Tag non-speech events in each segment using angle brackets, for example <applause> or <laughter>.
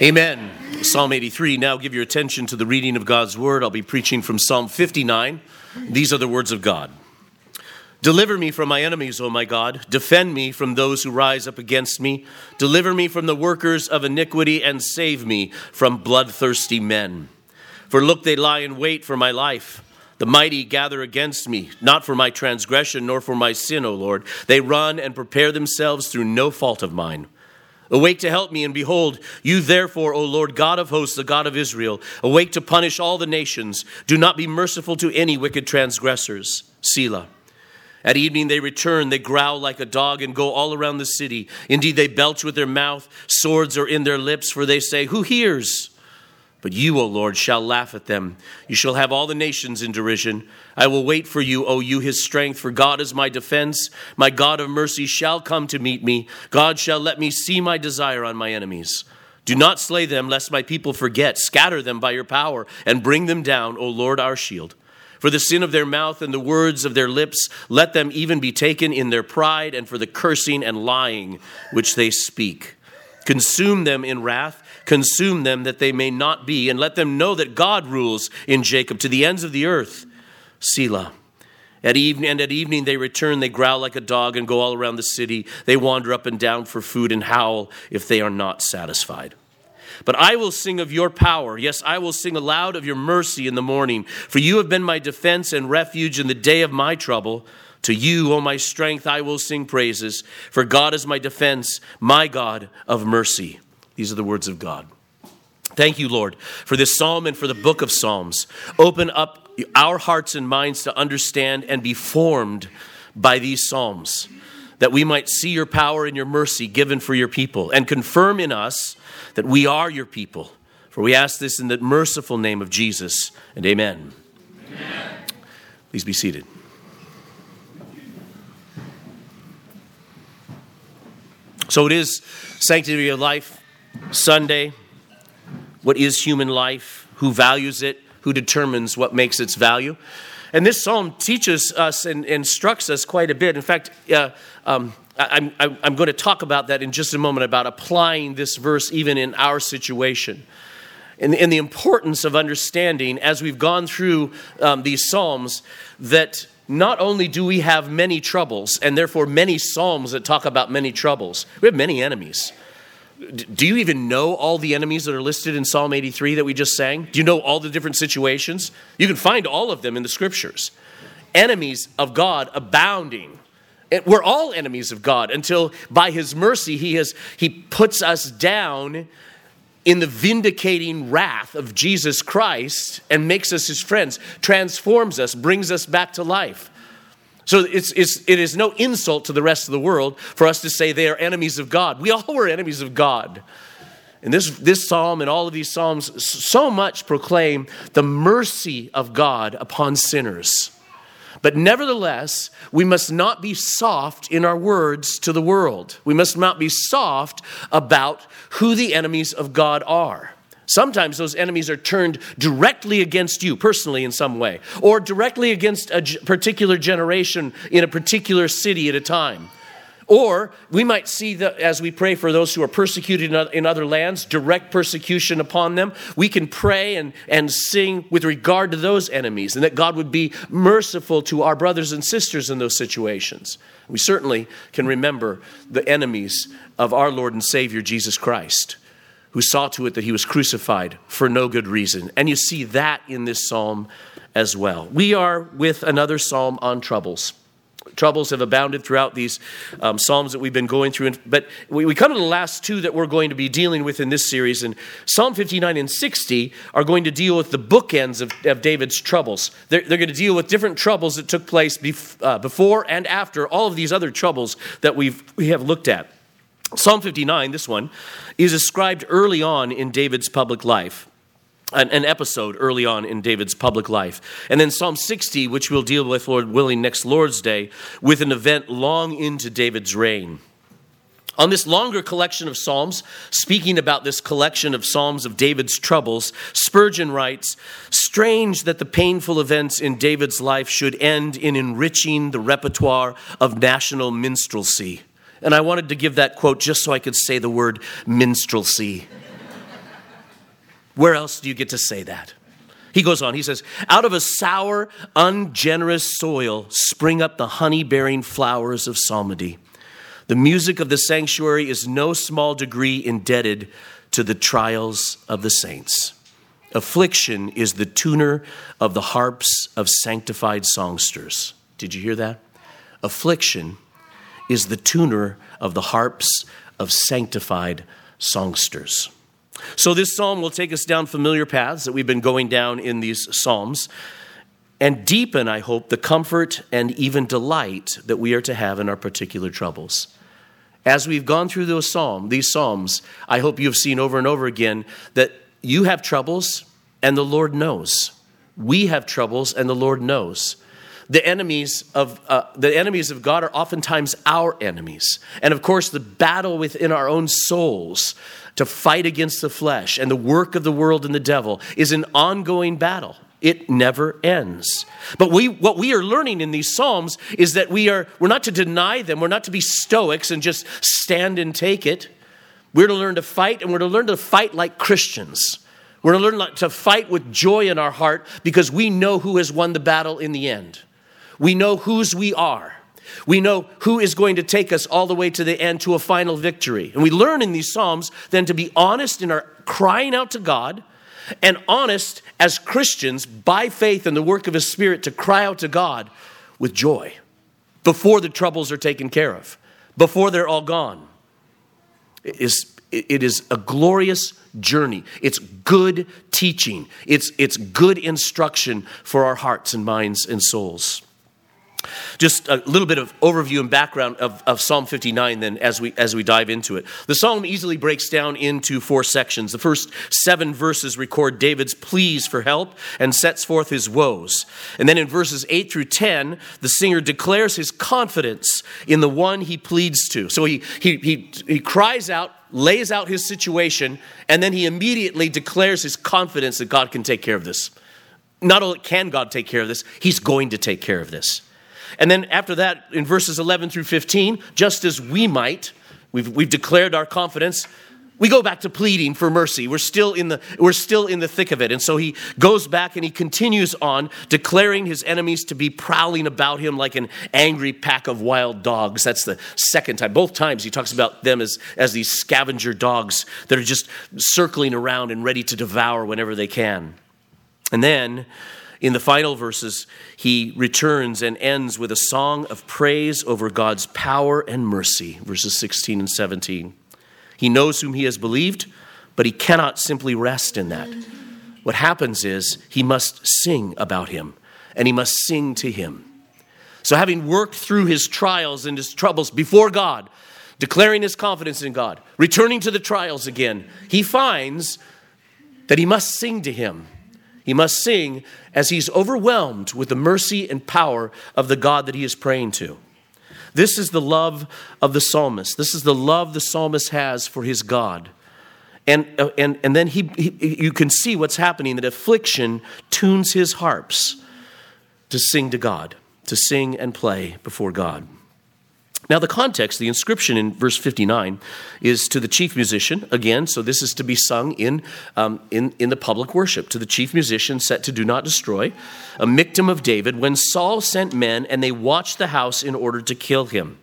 Amen. Psalm 83. Now give your attention to the reading of God's word. I'll be preaching from Psalm 59. These are the words of God. Deliver me from my enemies, O my God. Defend me from those who rise up against me. Deliver me from the workers of iniquity and save me from bloodthirsty men. For look, they lie in wait for my life. The mighty gather against me, not for my transgression nor for my sin, O Lord. They run and prepare themselves through no fault of mine. Awake to help me, and behold, you therefore, O Lord God of hosts, the God of Israel, awake to punish all the nations. Do not be merciful to any wicked transgressors. Selah. At evening they return, they growl like a dog and go all around the city. Indeed, they belch with their mouth, swords are in their lips, for they say, Who hears? But you, O Lord, shall laugh at them. You shall have all the nations in derision. I will wait for you, O you, his strength, for God is my defense. My God of mercy shall come to meet me. God shall let me see my desire on my enemies. Do not slay them, lest my people forget. Scatter them by your power, and bring them down, O Lord our shield. For the sin of their mouth and the words of their lips, let them even be taken in their pride, and for the cursing and lying which they speak. Consume them in wrath Consume them that they may not be, and let them know that God rules in Jacob to the ends of the earth. Selah. At evening, and at evening they return, they growl like a dog and go all around the city. They wander up and down for food and howl if they are not satisfied. But I will sing of your power. Yes, I will sing aloud of your mercy in the morning. For you have been my defense and refuge in the day of my trouble. To you, O my strength, I will sing praises. For God is my defense, my God of mercy. These are the words of God. Thank you, Lord, for this psalm and for the book of Psalms. Open up our hearts and minds to understand and be formed by these psalms, that we might see your power and your mercy given for your people, and confirm in us that we are your people. For we ask this in the merciful name of Jesus, and amen. amen. Please be seated. So it is Sanctity of Life Sunday, what is human life, who values it, who determines what makes its value. And this psalm teaches us and instructs us quite a bit. In fact, uh, um, I, am going to talk about that in just a moment about applying this verse even in our situation. And, and the importance of understanding as we've gone through um, these psalms that not only do we have many troubles, and therefore many psalms that talk about many troubles, we have many enemies do you even know all the enemies that are listed in Psalm 83 that we just sang? Do you know all the different situations? You can find all of them in the scriptures. Enemies of God abounding. We're all enemies of God until by his mercy he has he puts us down in the vindicating wrath of Jesus Christ and makes us his friends, transforms us, brings us back to life. So it's, it's, it is no insult to the rest of the world for us to say they are enemies of God. We all were enemies of God. And this, this psalm and all of these psalms so much proclaim the mercy of God upon sinners. But nevertheless, we must not be soft in our words to the world. We must not be soft about who the enemies of God are. Sometimes those enemies are turned directly against you personally in some way, or directly against a particular generation in a particular city at a time. Or we might see that as we pray for those who are persecuted in other lands, direct persecution upon them. We can pray and, and sing with regard to those enemies, and that God would be merciful to our brothers and sisters in those situations. We certainly can remember the enemies of our Lord and Savior Jesus Christ who saw to it that he was crucified for no good reason. And you see that in this psalm as well. We are with another psalm on troubles. Troubles have abounded throughout these um, psalms that we've been going through. But we, we come to the last two that we're going to be dealing with in this series. And Psalm 59 and 60 are going to deal with the bookends of, of David's troubles. They're, they're, going to deal with different troubles that took place bef- uh, before and after all of these other troubles that we've, we have looked at. Psalm 59, this one, is ascribed early on in David's public life. An, episode early on in David's public life. And then Psalm 60, which we'll deal with, Lord willing, next Lord's Day, with an event long into David's reign. On this longer collection of Psalms, speaking about this collection of Psalms of David's troubles, Spurgeon writes Strange that the painful events in David's life should end in enriching the repertoire of national minstrelsy And I wanted to give that quote just so I could say the word minstrelsy. Where else do you get to say that? He goes on, he says, Out of a sour, ungenerous soil spring up the honey bearing flowers of psalmody. The music of the sanctuary is no small degree indebted to the trials of the saints. Affliction is the tuner of the harps of sanctified songsters. Did you hear that? Affliction is the tuner of the harps of sanctified songsters. So, this psalm will take us down familiar paths that we've been going down in these psalms and deepen, I hope, the comfort and even delight that we are to have in our particular troubles. As we've gone through those psalms, these psalms, I hope you've seen over and over again that you have troubles and the Lord knows. We have troubles and the Lord knows. The enemies of uh, the enemies of God are oftentimes our enemies, and of course, the battle within our own souls to fight against the flesh and the work of the world and the devil is an ongoing battle. It never ends. But we, what we are learning in these Psalms is that we are, we're not to deny them. We're not to be stoics and just stand and take it. We're to learn to fight, and we're to learn to fight like Christians. We're to learn to fight with joy in our heart because we know who has won the battle in the end. We know whose we are. We know who is going to take us all the way to the end to a final victory. And we learn in these Psalms then to be honest in our crying out to God and honest as Christians by faith in the work of His Spirit to cry out to God with joy before the troubles are taken care of, before they're all gone. It is, it is a glorious journey. It's good teaching, it's, it's good instruction for our hearts and minds and souls. Just a little bit of overview and background of, of, Psalm 59, then, as we, as we dive into it. The psalm easily breaks down into four sections. The first seven verses record David's pleas for help and sets forth his woes. And then in verses 8 through 10, the singer declares his confidence in the one he pleads to. So he, he, he, he cries out, lays out his situation, and then he immediately declares his confidence that God can take care of this. Not only can God take care of this, he's going to take care of this. And then after that, in verses 11 through 15, just as we might, we've, we've declared our confidence, we go back to pleading for mercy. We're still, in the, we're still in the thick of it. And so he goes back and he continues on, declaring his enemies to be prowling about him like an angry pack of wild dogs. That's the second time. Both times he talks about them as, as these scavenger dogs that are just circling around and ready to devour whenever they can. And then in the final verses, he returns and ends with a song of praise over God's power and mercy, verses 16 and 17. He knows whom he has believed, but he cannot simply rest in that. What happens is he must sing about him, and he must sing to him. So, having worked through his trials and his troubles before God, declaring his confidence in God, returning to the trials again, he finds that he must sing to him he must sing as he's overwhelmed with the mercy and power of the God that he is praying to. This is the love of the psalmist. This is the love the psalmist has for his God. And, uh, and, and then he, he, you can see what's happening that affliction tunes his harps to sing to God, to sing and play before God. Now, the context, the inscription in verse 59 is to the chief musician, again, so this is to be sung in, um, in, in the public worship, to the chief musician set to do not destroy, a Michtam of David, when Saul sent men and they watched the house in order to kill him.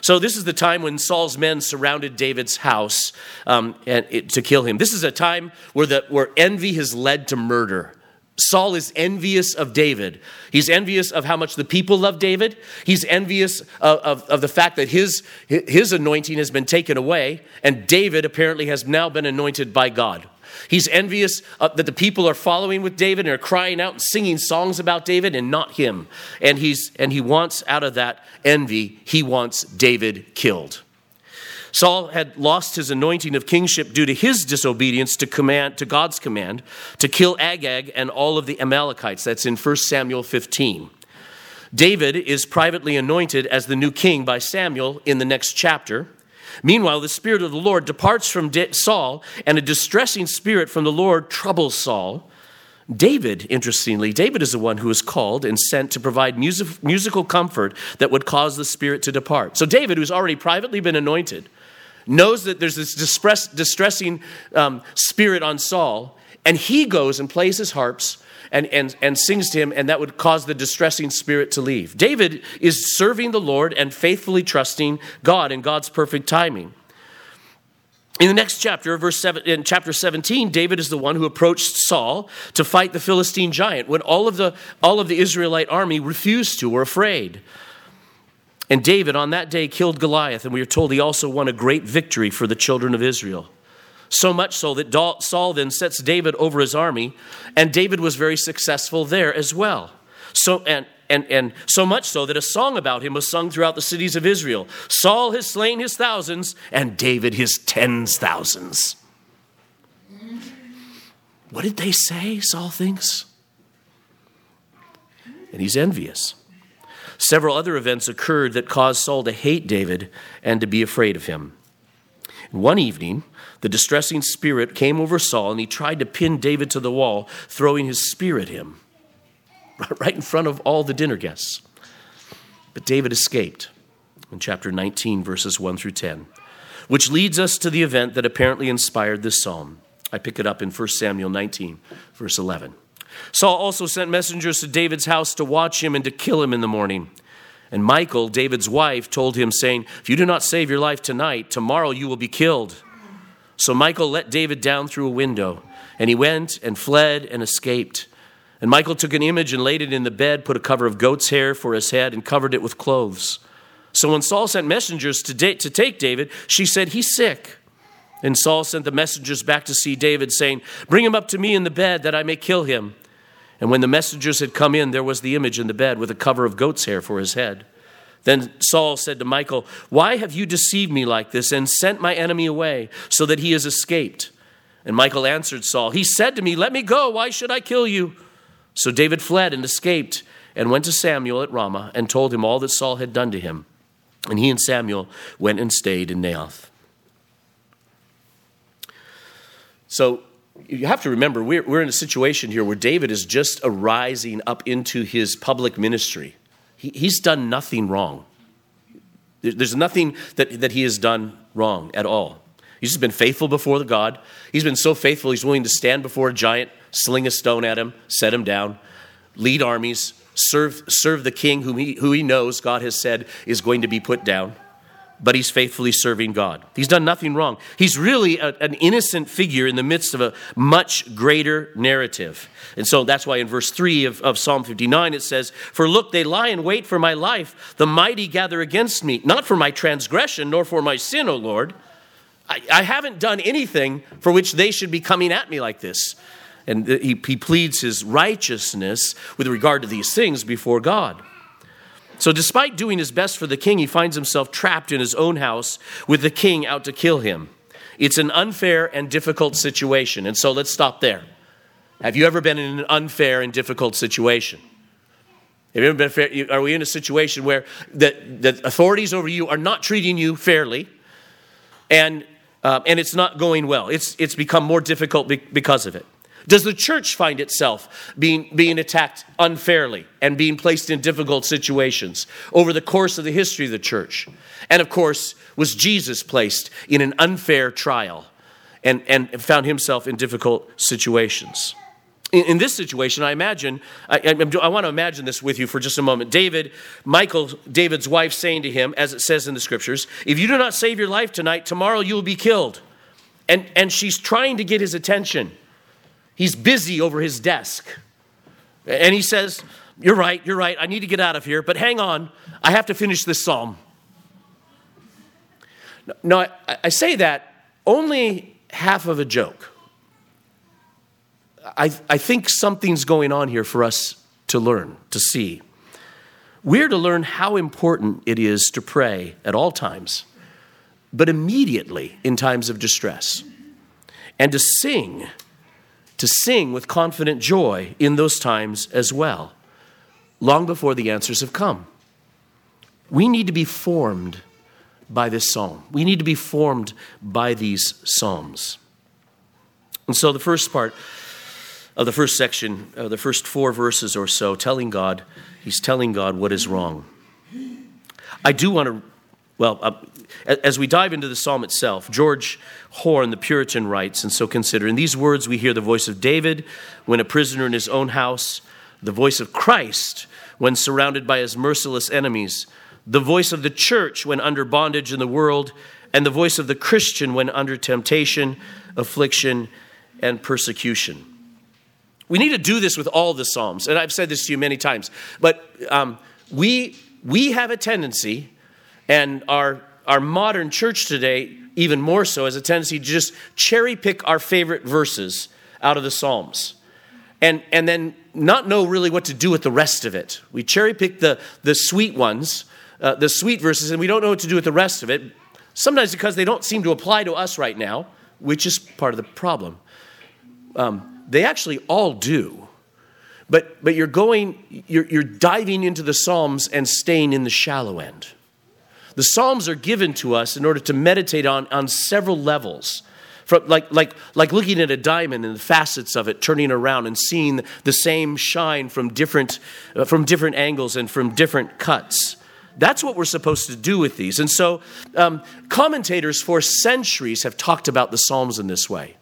So, this is the time when Saul's men surrounded David's house um, and, it, to kill him. This is a time where, the, where envy has led to murder. Saul is envious of David. He's envious of how much the people love David. He's envious of, of, of, the fact that his, his anointing has been taken away, and David apparently has now been anointed by God. He's envious that the people are following with David and are crying out and singing songs about David and not him. And, he's, and he wants, out of that envy, he wants David killed. Saul had lost his anointing of kingship due to his disobedience to command to God's command to kill Agag and all of the Amalekites. That's in 1 Samuel 15. David is privately anointed as the new king by Samuel in the next chapter. Meanwhile, the Spirit of the Lord departs from Saul, and a distressing spirit from the Lord troubles Saul. David, interestingly, David is the one who is called and sent to provide music, musical comfort that would cause the spirit to depart. So, David, who's already privately been anointed, knows that there's this distress, distressing um, spirit on Saul, and he goes and plays his harps and, and, and sings to him, and that would cause the distressing spirit to leave. David is serving the Lord and faithfully trusting God in God's perfect timing. In the next chapter, verse seven, in chapter 17, David is the one who approached Saul to fight the Philistine giant when all of the, all of the Israelite army refused to, were afraid. And David on that day killed Goliath, and we are told he also won a great victory for the children of Israel. So much so that Saul then sets David over his army, and David was very successful there as well. So, and, and, and so much so that a song about him was sung throughout the cities of Israel. Saul has slain his thousands, and David his tens thousands. What did they say, Saul thinks? And he's envious. Several other events occurred that caused Saul to hate David and to be afraid of him. One evening, the distressing spirit came over Saul and he tried to pin David to the wall, throwing his spear at him. <laughs> right in front of all the dinner guests. But David escaped in chapter 19, verses 1 through 10, which leads us to the event that apparently inspired this psalm. I pick it up in 1 Samuel 19, verse 11. Saul also sent messengers to David's house to watch him and to kill him in the morning. And Michal, David's wife, told him, saying, If you do not save your life tonight, tomorrow you will be killed. So Michal let David down through a window, and he went and fled and escaped. And Michal took an image and laid it in the bed, put a cover of goat's hair for his head, and covered it with clothes. So when Saul sent messengers to, da- to take David, she said, He's sick. And Saul sent the messengers back to see David, saying, Bring him up to me in the bed that I may kill him. And when the messengers had come in, there was the image in the bed with a cover of goat's hair for his head. Then Saul said to Michal, Why have you deceived me like this and sent my enemy away so that he has escaped? And Michal answered Saul, He said to me, Let me go. Why should I kill you? So David fled and escaped and went to Samuel at Ramah and told him all that Saul had done to him. And he and Samuel went and stayed in Naioth. So you have to remember, we're, we're in a situation here where David is just arising up into his public ministry. He, he's done nothing wrong. There's nothing that, that he has done wrong at all. He's just been faithful before the God. He's been so faithful, he's willing to stand before a giant sling a stone at him, set him down, lead armies, serve, serve the king whom he, who he knows God has said is going to be put down, but he's faithfully serving God. He's done nothing wrong. He's really a, an innocent figure in the midst of a much greater narrative. And so that's why in verse 3 of, of Psalm 59 it says, For look, they lie in wait for my life. The mighty gather against me, not for my transgression, nor for my sin, O Lord. I, I haven't done anything for which they should be coming at me like this. And he, he pleads his righteousness with regard to these things before God. So, despite doing his best for the king, he finds himself trapped in his own house with the king out to kill him. It's an unfair and difficult situation. And so, let's stop there. Have you ever been in an unfair and difficult situation? Have you ever been are we in a situation where the, the authorities over you are not treating you fairly and, uh, and it's not going well? It's, it's become more difficult because of it. Does the church find itself being, being attacked unfairly and being placed in difficult situations over the course of the history of the church? And of course, was Jesus placed in an unfair trial and, and found himself in difficult situations? In, in this situation, I imagine, I, I, I want to imagine this with you for just a moment. David, Michal, David's wife, saying to him, as it says in the scriptures, If you do not save your life tonight, tomorrow you will be killed. And, and she's trying to get his attention. He's busy over his desk. And he says, You're right, you're right. I need to get out of here, but hang on. I have to finish this psalm. No, I, I say that only half of a joke. I, I think something's going on here for us to learn, to see. We're to learn how important it is to pray at all times, but immediately in times of distress, and to sing to sing with confident joy in those times as well, long before the answers have come. We need to be formed by this psalm. We need to be formed by these psalms. And so the first part of the first section, uh, the first four verses or so, telling God, he's telling God what is wrong. I do want to, well, uh, as we dive into the psalm itself, George Horne, the Puritan, writes, and so consider in these words we hear the voice of David when a prisoner in his own house, the voice of Christ when surrounded by his merciless enemies, the voice of the church when under bondage in the world, and the voice of the Christian when under temptation, affliction, and persecution. We need to do this with all the Psalms, and I've said this to you many times, but um, we, we have a tendency, and our, our modern church today, even more so, has a tendency to just cherry pick our favorite verses out of the Psalms. And, and then not know really what to do with the rest of it. We cherry pick the, the sweet ones, uh, the sweet verses, and we don't know what to do with the rest of it. Sometimes because they don't seem to apply to us right now, which is part of the problem. Um, they actually all do. But, but you're going, you're, you're diving into the Psalms and staying in the shallow end. The Psalms are given to us in order to meditate on, on several levels. From, like, like, like looking at a diamond and the facets of it turning around and seeing the same shine from different, uh, from different angles and from different cuts. That's what we're supposed to do with these. And so, um, commentators for centuries have talked about the Psalms in this way.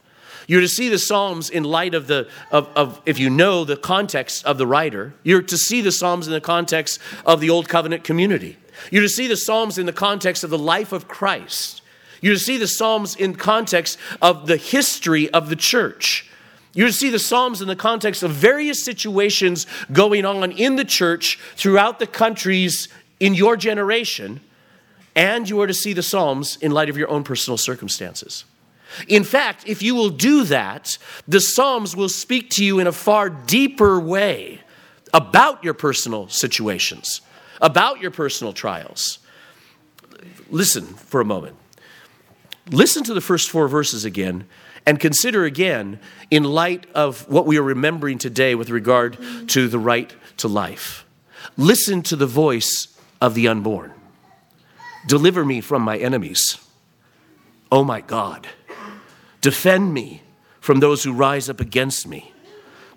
You're to see the Psalms in light of the, of, of, if you know the context of the writer, you're to see the Psalms in the context of the Old Covenant community. You're to see the Psalms in the context of the life of Christ. You're to see the Psalms in context of the history of the church. You're to see the Psalms in the context of various situations going on in the church throughout the countries in your generation. And you are to see the Psalms in light of your own personal circumstances. In fact, if you will do that, the Psalms will speak to you in a far deeper way about your personal situations, about your personal trials. Listen for a moment. Listen to the first four verses again and consider again in light of what we are remembering today with regard to the right to life. Listen to the voice of the unborn. Deliver me from my enemies. Oh my God. Defend me from those who rise up against me.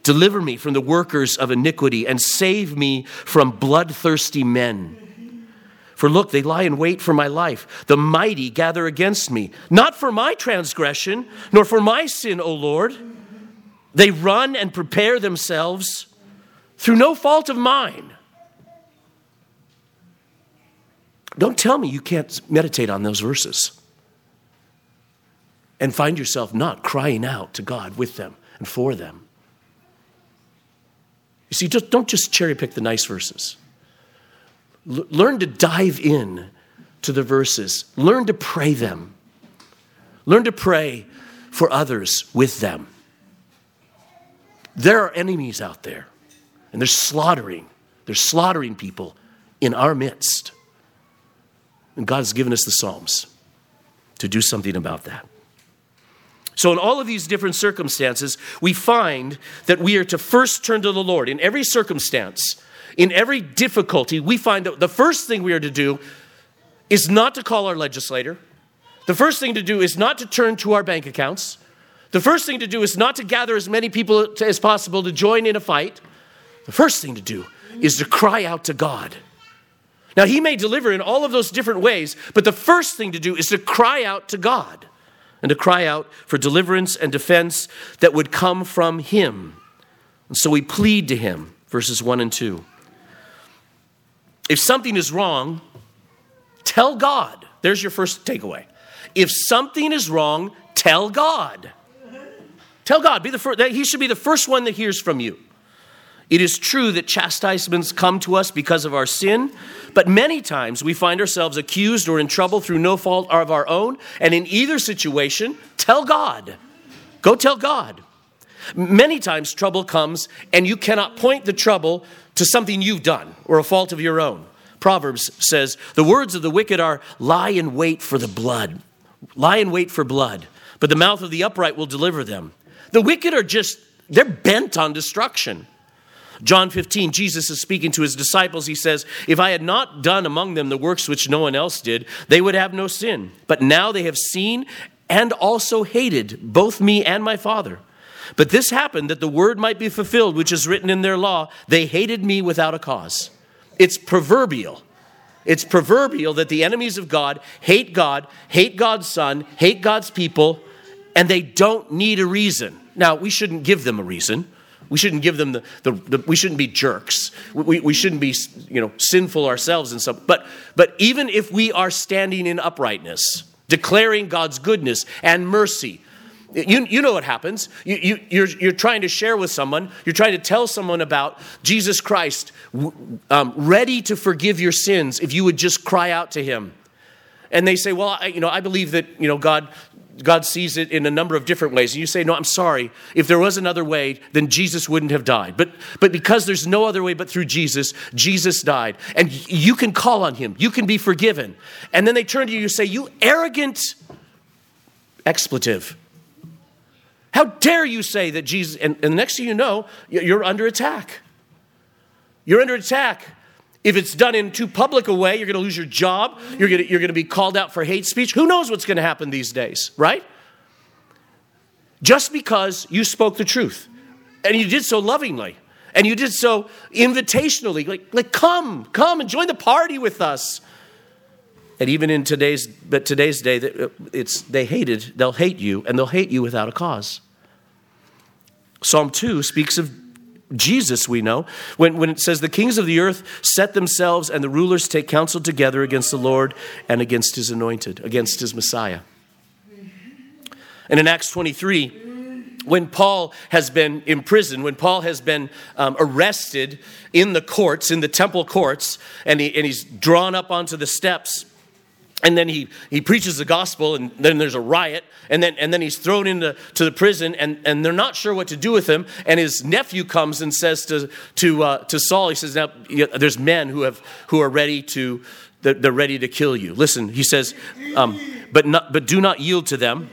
Deliver me from the workers of iniquity and save me from bloodthirsty men. For look, they lie in wait for my life. The mighty gather against me, not for my transgression, nor for my sin, O Lord. They run and prepare themselves through no fault of mine. Don't tell me you can't meditate on those verses and find yourself not crying out to God with them and for them. You see, just, don't just cherry pick the nice verses. L- learn to dive in to the verses, learn to pray them, learn to pray for others with them. There are enemies out there, and they're slaughtering, they're slaughtering people in our midst. And God has given us the Psalms to do something about that. So, in all of these different circumstances, we find that we are to first turn to the Lord. In every circumstance, in every difficulty, we find that the first thing we are to do is not to call our legislator. The first thing to do is not to turn to our bank accounts. The first thing to do is not to gather as many people as possible to join in a fight. The first thing to do is to cry out to God. Now, He may deliver in all of those different ways, but the first thing to do is to cry out to God and to cry out for deliverance and defense that would come from him. And so we plead to him, verses 1 and 2. If something is wrong, tell God. There's your first takeaway. If something is wrong, tell God. Tell God. Be the first, he should be the first one that hears from you. It is true that chastisements come to us because of our sin, but many times we find ourselves accused or in trouble through no fault of our own. And in either situation, tell God. Go tell God. Many times trouble comes and you cannot point the trouble to something you've done or a fault of your own. Proverbs says, The words of the wicked are lie in wait for the blood, lie in wait for blood, but the mouth of the upright will deliver them. The wicked are just, they're bent on destruction. John 15, Jesus is speaking to his disciples. He says, If I had not done among them the works which no one else did, they would have no sin. But now they have seen and also hated both me and my Father. But this happened that the word might be fulfilled, which is written in their law. They hated me without a cause. It's proverbial. It's proverbial that the enemies of God hate God, hate God's Son, hate God's people, and they don't need a reason. Now, we shouldn't give them a reason. We shouldn't give them the, the, the, we shouldn't be jerks. We, we shouldn't be, you know, sinful ourselves and stuff. But, but even if we are standing in uprightness, declaring God's goodness and mercy, you, you know what happens. You, you, you're, you're trying to share with someone, you're trying to tell someone about Jesus Christ, um, ready to forgive your sins if you would just cry out to him. And they say, Well, I, you know, I believe that you know, God, God sees it in a number of different ways. And you say, No, I'm sorry. If there was another way, then Jesus wouldn't have died. But, but because there's no other way but through Jesus, Jesus died. And you can call on him, you can be forgiven. And then they turn to you and say, You arrogant expletive. How dare you say that Jesus, and, and the next thing you know, you're under attack. You're under attack. If it's done in too public a way, you're going to lose your job. You're going to, you're going to be called out for hate speech. Who knows what's going to happen these days, right? Just because you spoke the truth and you did so lovingly and you did so invitationally, like, like come, come and join the party with us. And even in today's, but today's day, that uh, it's, they hated, they'll hate you and they'll hate you without a cause. Psalm 2 speaks of Jesus, we know, when, when it says, The kings of the earth set themselves and the rulers take counsel together against the Lord and against his anointed, against his Messiah. And in Acts 23, when Paul has been imprisoned, when Paul has been um, arrested in the courts, in the temple courts, and, he, and he's drawn up onto the steps and then he, he preaches the gospel and then there's a riot and then, and then he's thrown into to the prison and, and they're not sure what to do with him. And his nephew comes and says to, to, uh, to saul he says now there's men who, have, who are ready to they're, ready to kill you. Listen he says um, but, not, but do not yield to them.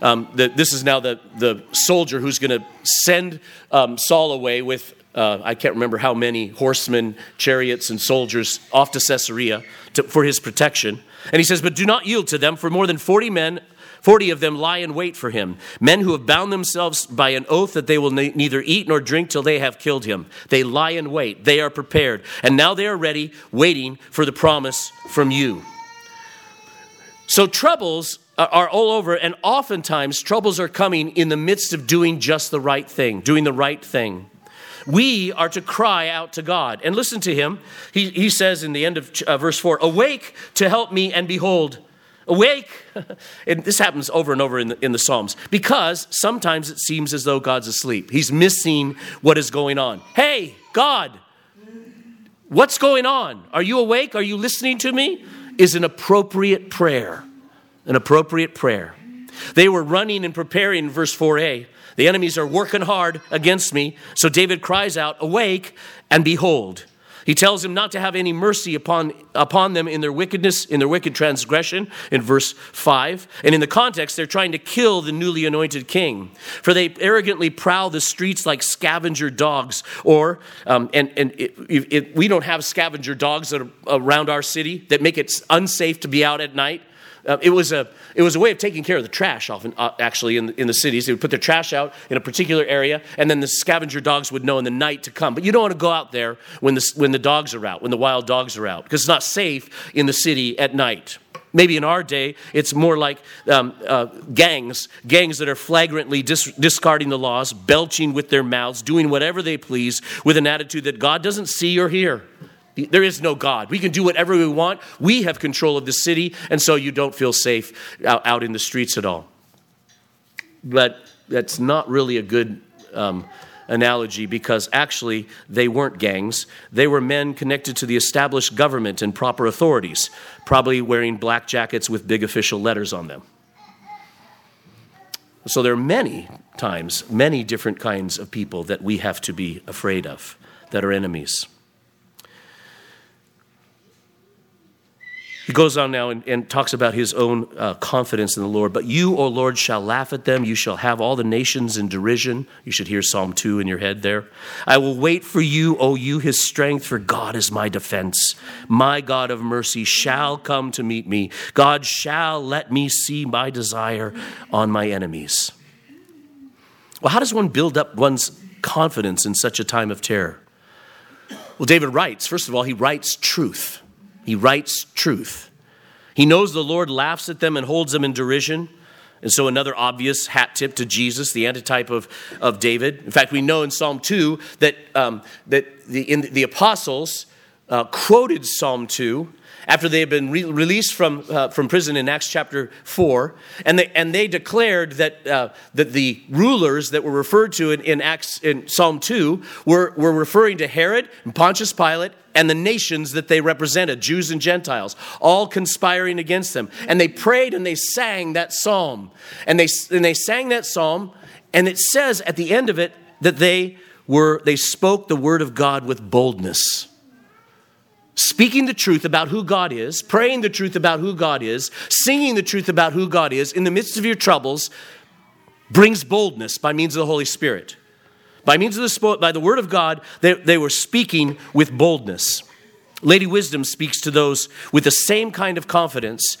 Um, the, this is now the, the soldier who's going to send um, saul away with uh, I can't remember how many horsemen, chariots, and soldiers off to Caesarea to, for his protection. And he says, But do not yield to them, for more than 40 men, 40 of them lie in wait for him, men who have bound themselves by an oath that they will ne- neither eat nor drink till they have killed him. They lie in wait, they are prepared, and now they are ready, waiting for the promise from you. So troubles are all over, and oftentimes troubles are coming in the midst of doing just the right thing, doing the right thing. We are to cry out to God. And listen to him. He, he says in the end of uh, verse 4 Awake to help me, and behold, awake. <laughs> and this happens over and over in the, in the Psalms because sometimes it seems as though God's asleep. He's missing what is going on. Hey, God, what's going on? Are you awake? Are you listening to me? Is an appropriate prayer. An appropriate prayer. They were running and preparing, verse 4a. The enemies are working hard against me. So David cries out, Awake and behold. He tells him not to have any mercy upon, upon them in their wickedness, in their wicked transgression, in verse 5. And in the context, they're trying to kill the newly anointed king. For they arrogantly prowl the streets like scavenger dogs. Or, um, and, and it, it, we don't have scavenger dogs that are around our city that make it unsafe to be out at night. Uh, it, was a, it was a way of taking care of the trash, often, uh, actually, in in the cities. They would put their trash out in a particular area, and then the scavenger dogs would know in the night to come. But you don't want to go out there when the, when the dogs are out, when the wild dogs are out, because it's not safe in the city at night. Maybe in our day, it's more like um, uh, gangs, gangs that are flagrantly dis- discarding the laws, belching with their mouths, doing whatever they please with an attitude that God doesn't see or hear. There is no God. We can do whatever we want. We have control of the city, and so you don't feel safe out, in the streets at all. But that's not really a good um, analogy because actually they weren't gangs. They were men connected to the established government and proper authorities, probably wearing black jackets with big official letters on them. So there are many times, many different kinds of people that we have to be afraid of, that are enemies. He goes on now and, and talks about his own uh, confidence in the Lord. But you, O Lord, shall laugh at them. You shall have all the nations in derision. You should hear Psalm 2 in your head there. I will wait for you, O you, his strength, for God is my defense. My God of mercy shall come to meet me. God shall let me see my desire on my enemies. Well, how does one build up one's confidence in such a time of terror? Well, David writes, first of all, he writes truth. He writes truth. He knows the Lord laughs at them and holds them in derision. And so, another obvious hat tip to Jesus, the antitype of, of David. In fact, we know in Psalm 2 that, um, that the, in the apostles uh, quoted Psalm 2 after they had been re- released from, uh, from prison in Acts chapter 4, and they, and they declared that, uh, that the rulers that were referred to in, in, Acts, in Psalm 2 were, were referring to Herod and Pontius Pilate and the nations that they represented, Jews and Gentiles, all conspiring against them. And they prayed and they sang that psalm. And they, and they sang that psalm, and it says at the end of it that they were they spoke the word of God with boldness speaking the truth about who God is, praying the truth about who God is, singing the truth about who God is in the midst of your troubles brings boldness by means of the Holy Spirit. By means of the by the word of God, they, they were speaking with boldness. Lady Wisdom speaks to those with the same kind of confidence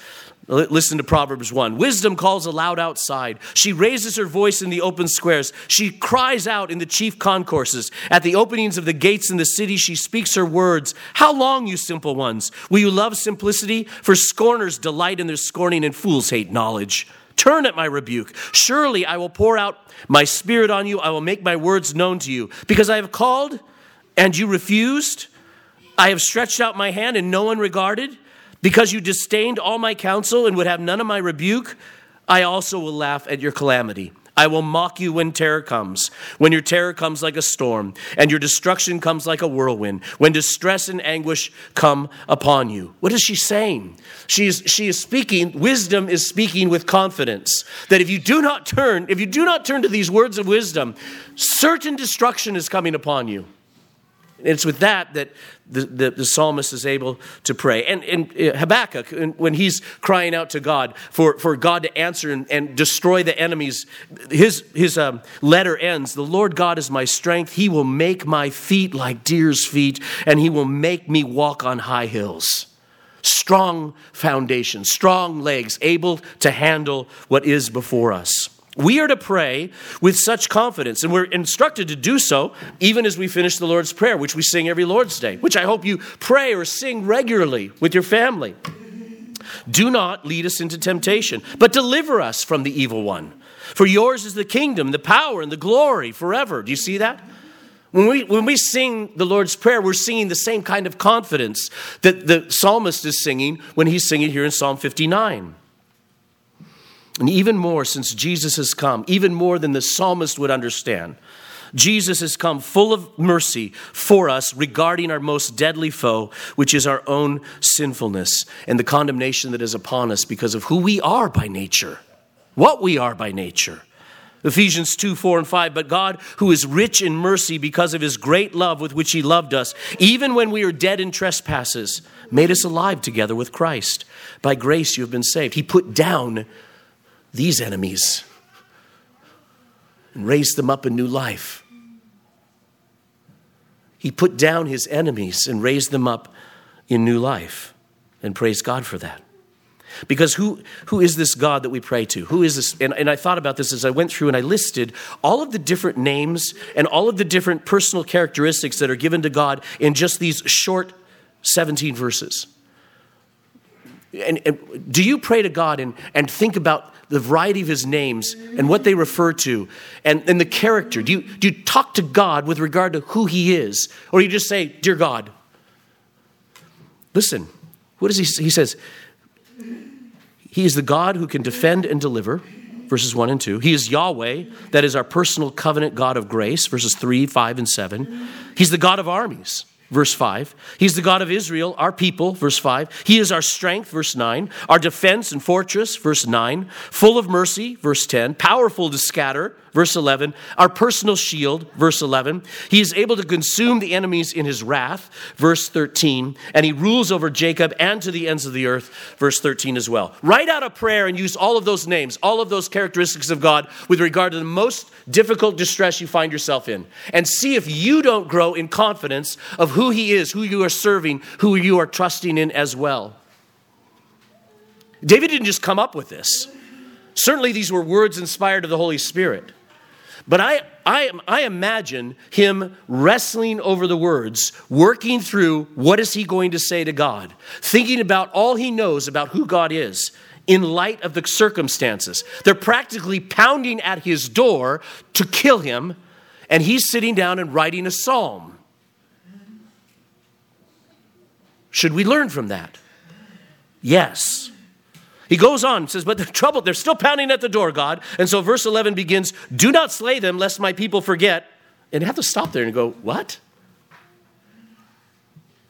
Listen to Proverbs 1. Wisdom calls aloud outside. She raises her voice in the open squares. She cries out in the chief concourses. At the openings of the gates in the city, she speaks her words. How long, you simple ones? Will you love simplicity? For scorners delight in their scorning, and fools hate knowledge. Turn at my rebuke. Surely I will pour out my spirit on you. I will make my words known to you. Because I have called and you refused. I have stretched out my hand and no one regarded. Because you disdained all my counsel and would have none of my rebuke, I also will laugh at your calamity. I will mock you when terror comes, when your terror comes like a storm, and your destruction comes like a whirlwind, when distress and anguish come upon you. What is she saying? She is, she is speaking, wisdom is speaking with confidence that if you do not turn, if you do not turn to these words of wisdom, certain destruction is coming upon you. It's with that that the, the, the, psalmist is able to pray. And, and uh, Habakkuk, when he's crying out to God for, for God to answer and, and destroy the enemies, his, his um, letter ends The Lord God is my strength. He will make my feet like deer's feet, and he will make me walk on high hills. Strong foundation, strong legs, able to handle what is before us. We are to pray with such confidence, and we're instructed to do so even as we finish the Lord's Prayer, which we sing every Lord's Day, which I hope you pray or sing regularly with your family. Do not lead us into temptation, but deliver us from the evil one. For yours is the kingdom, the power, and the glory forever. Do you see that? When we, when we sing the Lord's Prayer, we're singing the same kind of confidence that the psalmist is singing when he's singing here in Psalm 59. And even more, since Jesus has come, even more than the psalmist would understand, Jesus has come full of mercy for us regarding our most deadly foe, which is our own sinfulness and the condemnation that is upon us because of who we are by nature, what we are by nature. Ephesians 2 4 and 5. But God, who is rich in mercy because of his great love with which he loved us, even when we were dead in trespasses, made us alive together with Christ. By grace you have been saved. He put down these enemies and raised them up in new life. He put down his enemies and raised them up in new life. And praise God for that. Because who, who is this God that we pray to? Who is this? And, and I thought about this as I went through and I listed all of the different names and all of the different personal characteristics that are given to God in just these short 17 verses. And, and do you pray to God and, and think about the variety of his names and what they refer to and, and the character? Do you, do you talk to God with regard to who he is? Or you just say, Dear God? Listen, what does he He says, He is the God who can defend and deliver, verses 1 and 2. He is Yahweh, that is our personal covenant God of grace, verses 3, 5, and 7. He's the God of armies verse 5. He's the God of Israel, our people, verse 5. He is our strength, verse 9. Our defense and fortress, verse 9. Full of mercy, verse 10. Powerful to scatter, verse 11. Our personal shield, verse 11. He is able to consume the enemies in his wrath, verse 13. And he rules over Jacob and to the ends of the earth, verse 13 as well. Write out a prayer and use all of those names, all of those characteristics of God with regard to the most difficult distress you find yourself in. And see if you don't grow in confidence of who he is, who you are serving, who you are trusting in as well. David didn't just come up with this. Certainly, these were words inspired of the Holy Spirit. But I, I, I imagine him wrestling over the words, working through what is he going to say to God, thinking about all he knows about who God is in light of the circumstances. They're practically pounding at his door to kill him, and he's sitting down and writing a psalm. Should we learn from that? Yes. He goes on, says, But they're troubled. They're still pounding at the door, God. And so verse 11 begins Do not slay them, lest my people forget. And have to stop there and go, What?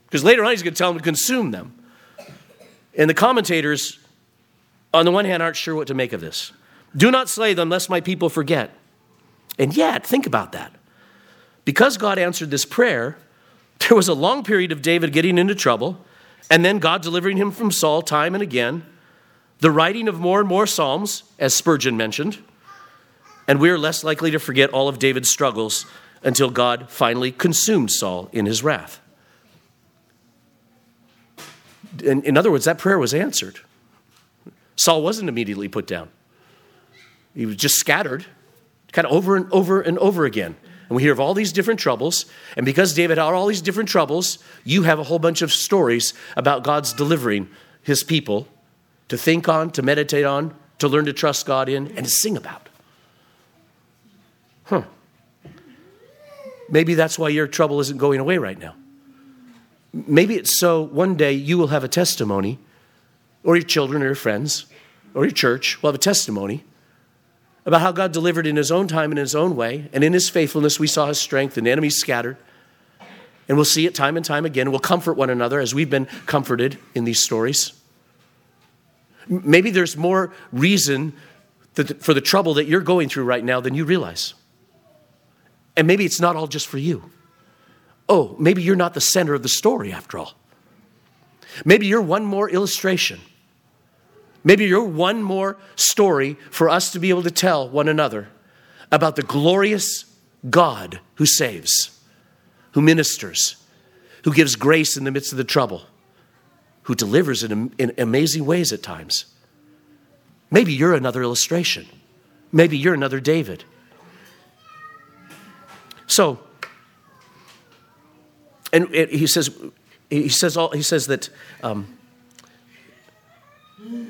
Because later on, he's going to tell them to consume them. And the commentators, on the one hand, aren't sure what to make of this. Do not slay them, lest my people forget. And yet, think about that. Because God answered this prayer, there was a long period of David getting into trouble, and then God delivering him from Saul time and again the writing of more and more Psalms, as Spurgeon mentioned, and we are less likely to forget all of David's struggles until God finally consumed Saul in his wrath. In, in other words, that prayer was answered. Saul wasn't immediately put down, he was just scattered, kind of over and over and over again. And we hear of all these different troubles. And because David had all these different troubles, you have a whole bunch of stories about God's delivering his people to think on, to meditate on, to learn to trust God in, and to sing about. Huh. Maybe that's why your trouble isn't going away right now. Maybe it's so one day you will have a testimony, or your children or your friends, or your church will have a testimony about how God delivered in His own time and in His own way, and in His faithfulness we saw His strength and the enemies scattered. And we'll see it time and time again. We'll comfort one another as we've been comforted in these stories. Maybe there's more reason for the trouble that you're going through right now than you realize. And maybe it's not all just for you. Oh, maybe you're not the center of the story after all. Maybe you're one more illustration. Maybe you're one more story for us to be able to tell one another about the glorious God who saves, who ministers, who gives grace in the midst of the trouble who delivers in, in amazing ways at times. Maybe you're another illustration. Maybe you're another David. So, and he says, he says, all, he says that um,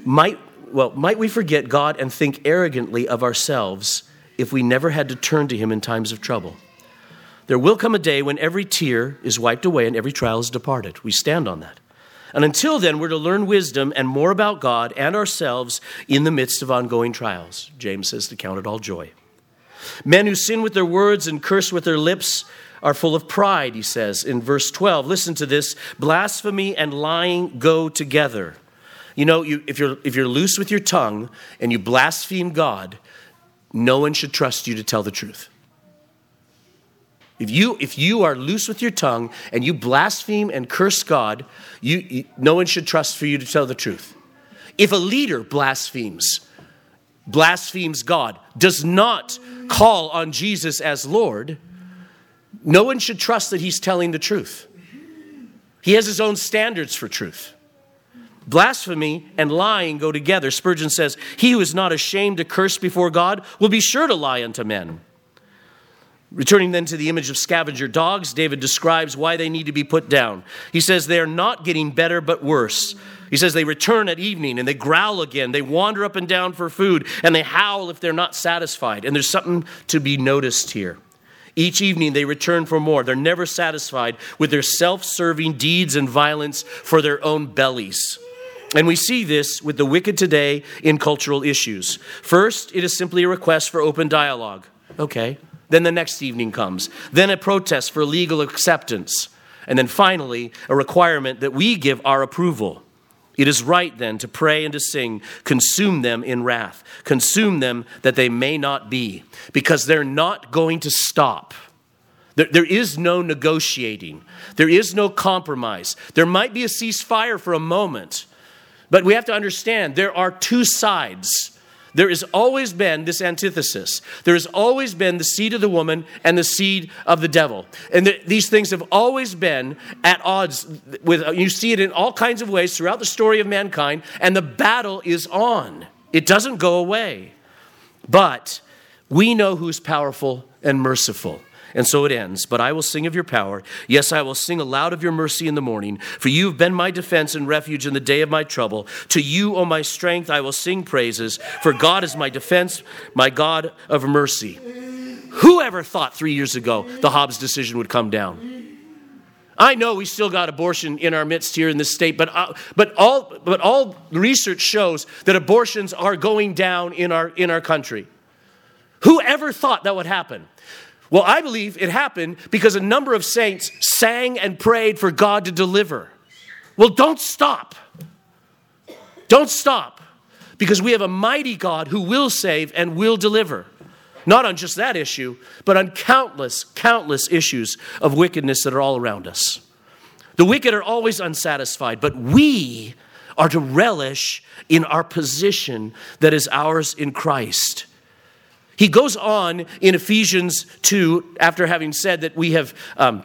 might well might we forget God and think arrogantly of ourselves if we never had to turn to Him in times of trouble. There will come a day when every tear is wiped away and every trial is departed. We stand on that. And until then, we're to learn wisdom and more about God and ourselves in the midst of ongoing trials. James says to count it all joy. Men who sin with their words and curse with their lips are full of pride, he says in verse 12. Listen to this blasphemy and lying go together. You know, you, if, you're, if you're loose with your tongue and you blaspheme God, no one should trust you to tell the truth. If you, if you are loose with your tongue and you blaspheme and curse God, you, you, no one should trust for you to tell the truth. If a leader blasphemes, blasphemes God, does not call on Jesus as Lord, no one should trust that he's telling the truth. He has his own standards for truth. Blasphemy and lying go together. Spurgeon says, He who is not ashamed to curse before God will be sure to lie unto men. Returning then to the image of scavenger dogs, David describes why they need to be put down. He says they are not getting better, but worse. He says they return at evening and they growl again. They wander up and down for food and they howl if they're not satisfied. And there's something to be noticed here. Each evening they return for more. They're never satisfied with their self serving deeds and violence for their own bellies. And we see this with the wicked today in cultural issues. First, it is simply a request for open dialogue. Okay, then the next evening comes. Then a protest for legal acceptance. And then finally, a requirement that we give our approval. It is right then to pray and to sing, consume them in wrath, consume them that they may not be, because they're not going to stop. There, there is no negotiating, there is no compromise. There might be a ceasefire for a moment, but we have to understand there are two sides there has always been this antithesis. There has always been the seed of the woman and the seed of the devil. And the, these things have always been at odds with, you see it in all kinds of ways throughout the story of mankind, and the battle is on. It doesn't go away. But We know who's powerful and merciful. And so it ends. But I will sing of your power. Yes, I will sing aloud of your mercy in the morning. For you have been my defense and refuge in the day of my trouble. To you, O my strength, I will sing praises. For God is my defense, my God of mercy. Whoever thought three years ago the Dobbs decision would come down? I know we still got abortion in our midst here in this state, but, uh, but, all, but all research shows that abortions are going down in our, in our country. Whoever thought that would happen? Well, I believe it happened because a number of saints sang and prayed for God to deliver. Well, don't stop. Don't stop because we have a mighty God who will save and will deliver. Not on just that issue, but on countless, countless issues of wickedness that are all around us. The wicked are always unsatisfied, but we are to relish in our position that is ours in Christ. He goes on in Ephesians 2 after having said that we have. Um,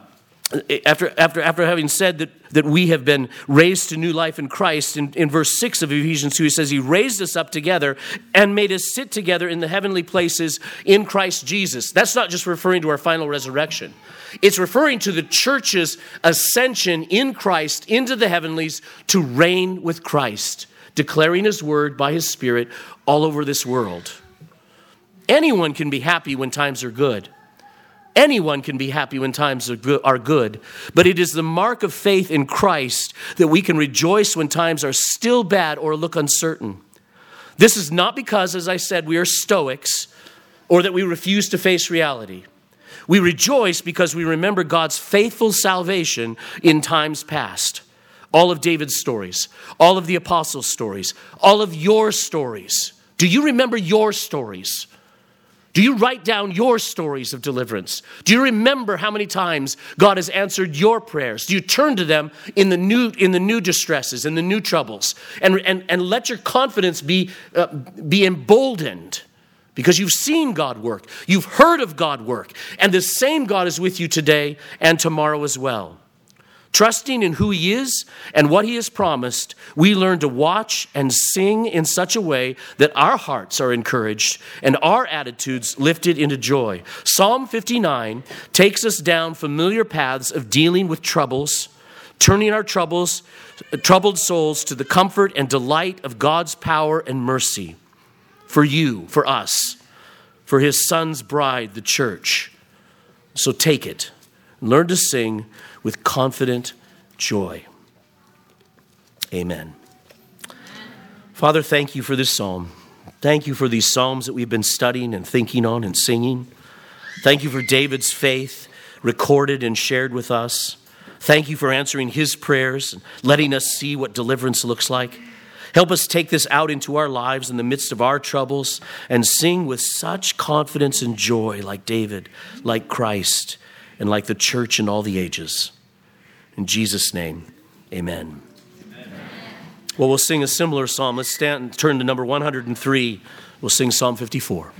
after, after, after having said that, that we have been raised to new life in Christ, in, in verse 6 of Ephesians 2, he says, He raised us up together and made us sit together in the heavenly places in Christ Jesus. That's not just referring to our final resurrection, it's referring to the church's ascension in Christ into the heavenlies to reign with Christ, declaring His word by His Spirit all over this world. Anyone can be happy when times are good. Anyone can be happy when times are good, but it is the mark of faith in Christ that we can rejoice when times are still bad or look uncertain. This is not because, as I said, we are stoics or that we refuse to face reality. We rejoice because we remember God's faithful salvation in times past. All of David's stories, all of the apostles' stories, all of your stories. Do you remember your stories? Do you write down your stories of deliverance? Do you remember how many times God has answered your prayers? Do you turn to them in the new, in the new distresses, in the new troubles? And, and, and let your confidence be, uh, be emboldened because you've seen God work, you've heard of God work, and the same God is with you today and tomorrow as well. Trusting in who He is and what He has promised, we learn to watch and sing in such a way that our hearts are encouraged and our attitudes lifted into joy. Psalm 59 takes us down familiar paths of dealing with troubles, turning our troubles, troubled souls to the comfort and delight of God's power and mercy for you, for us, for His Son's bride, the church. So take it. Learn to sing with confident joy. Amen. Father, thank you for this psalm. Thank you for these psalms that we've been studying and thinking on and singing. Thank you for David's faith recorded and shared with us. Thank you for answering his prayers and letting us see what deliverance looks like. Help us take this out into our lives in the midst of our troubles and sing with such confidence and joy, like David, like Christ, and like the church in all the ages. In Jesus' name, amen. amen. Well, we'll sing a similar psalm. Let's stand, and turn to number 103. We'll sing Psalm 54.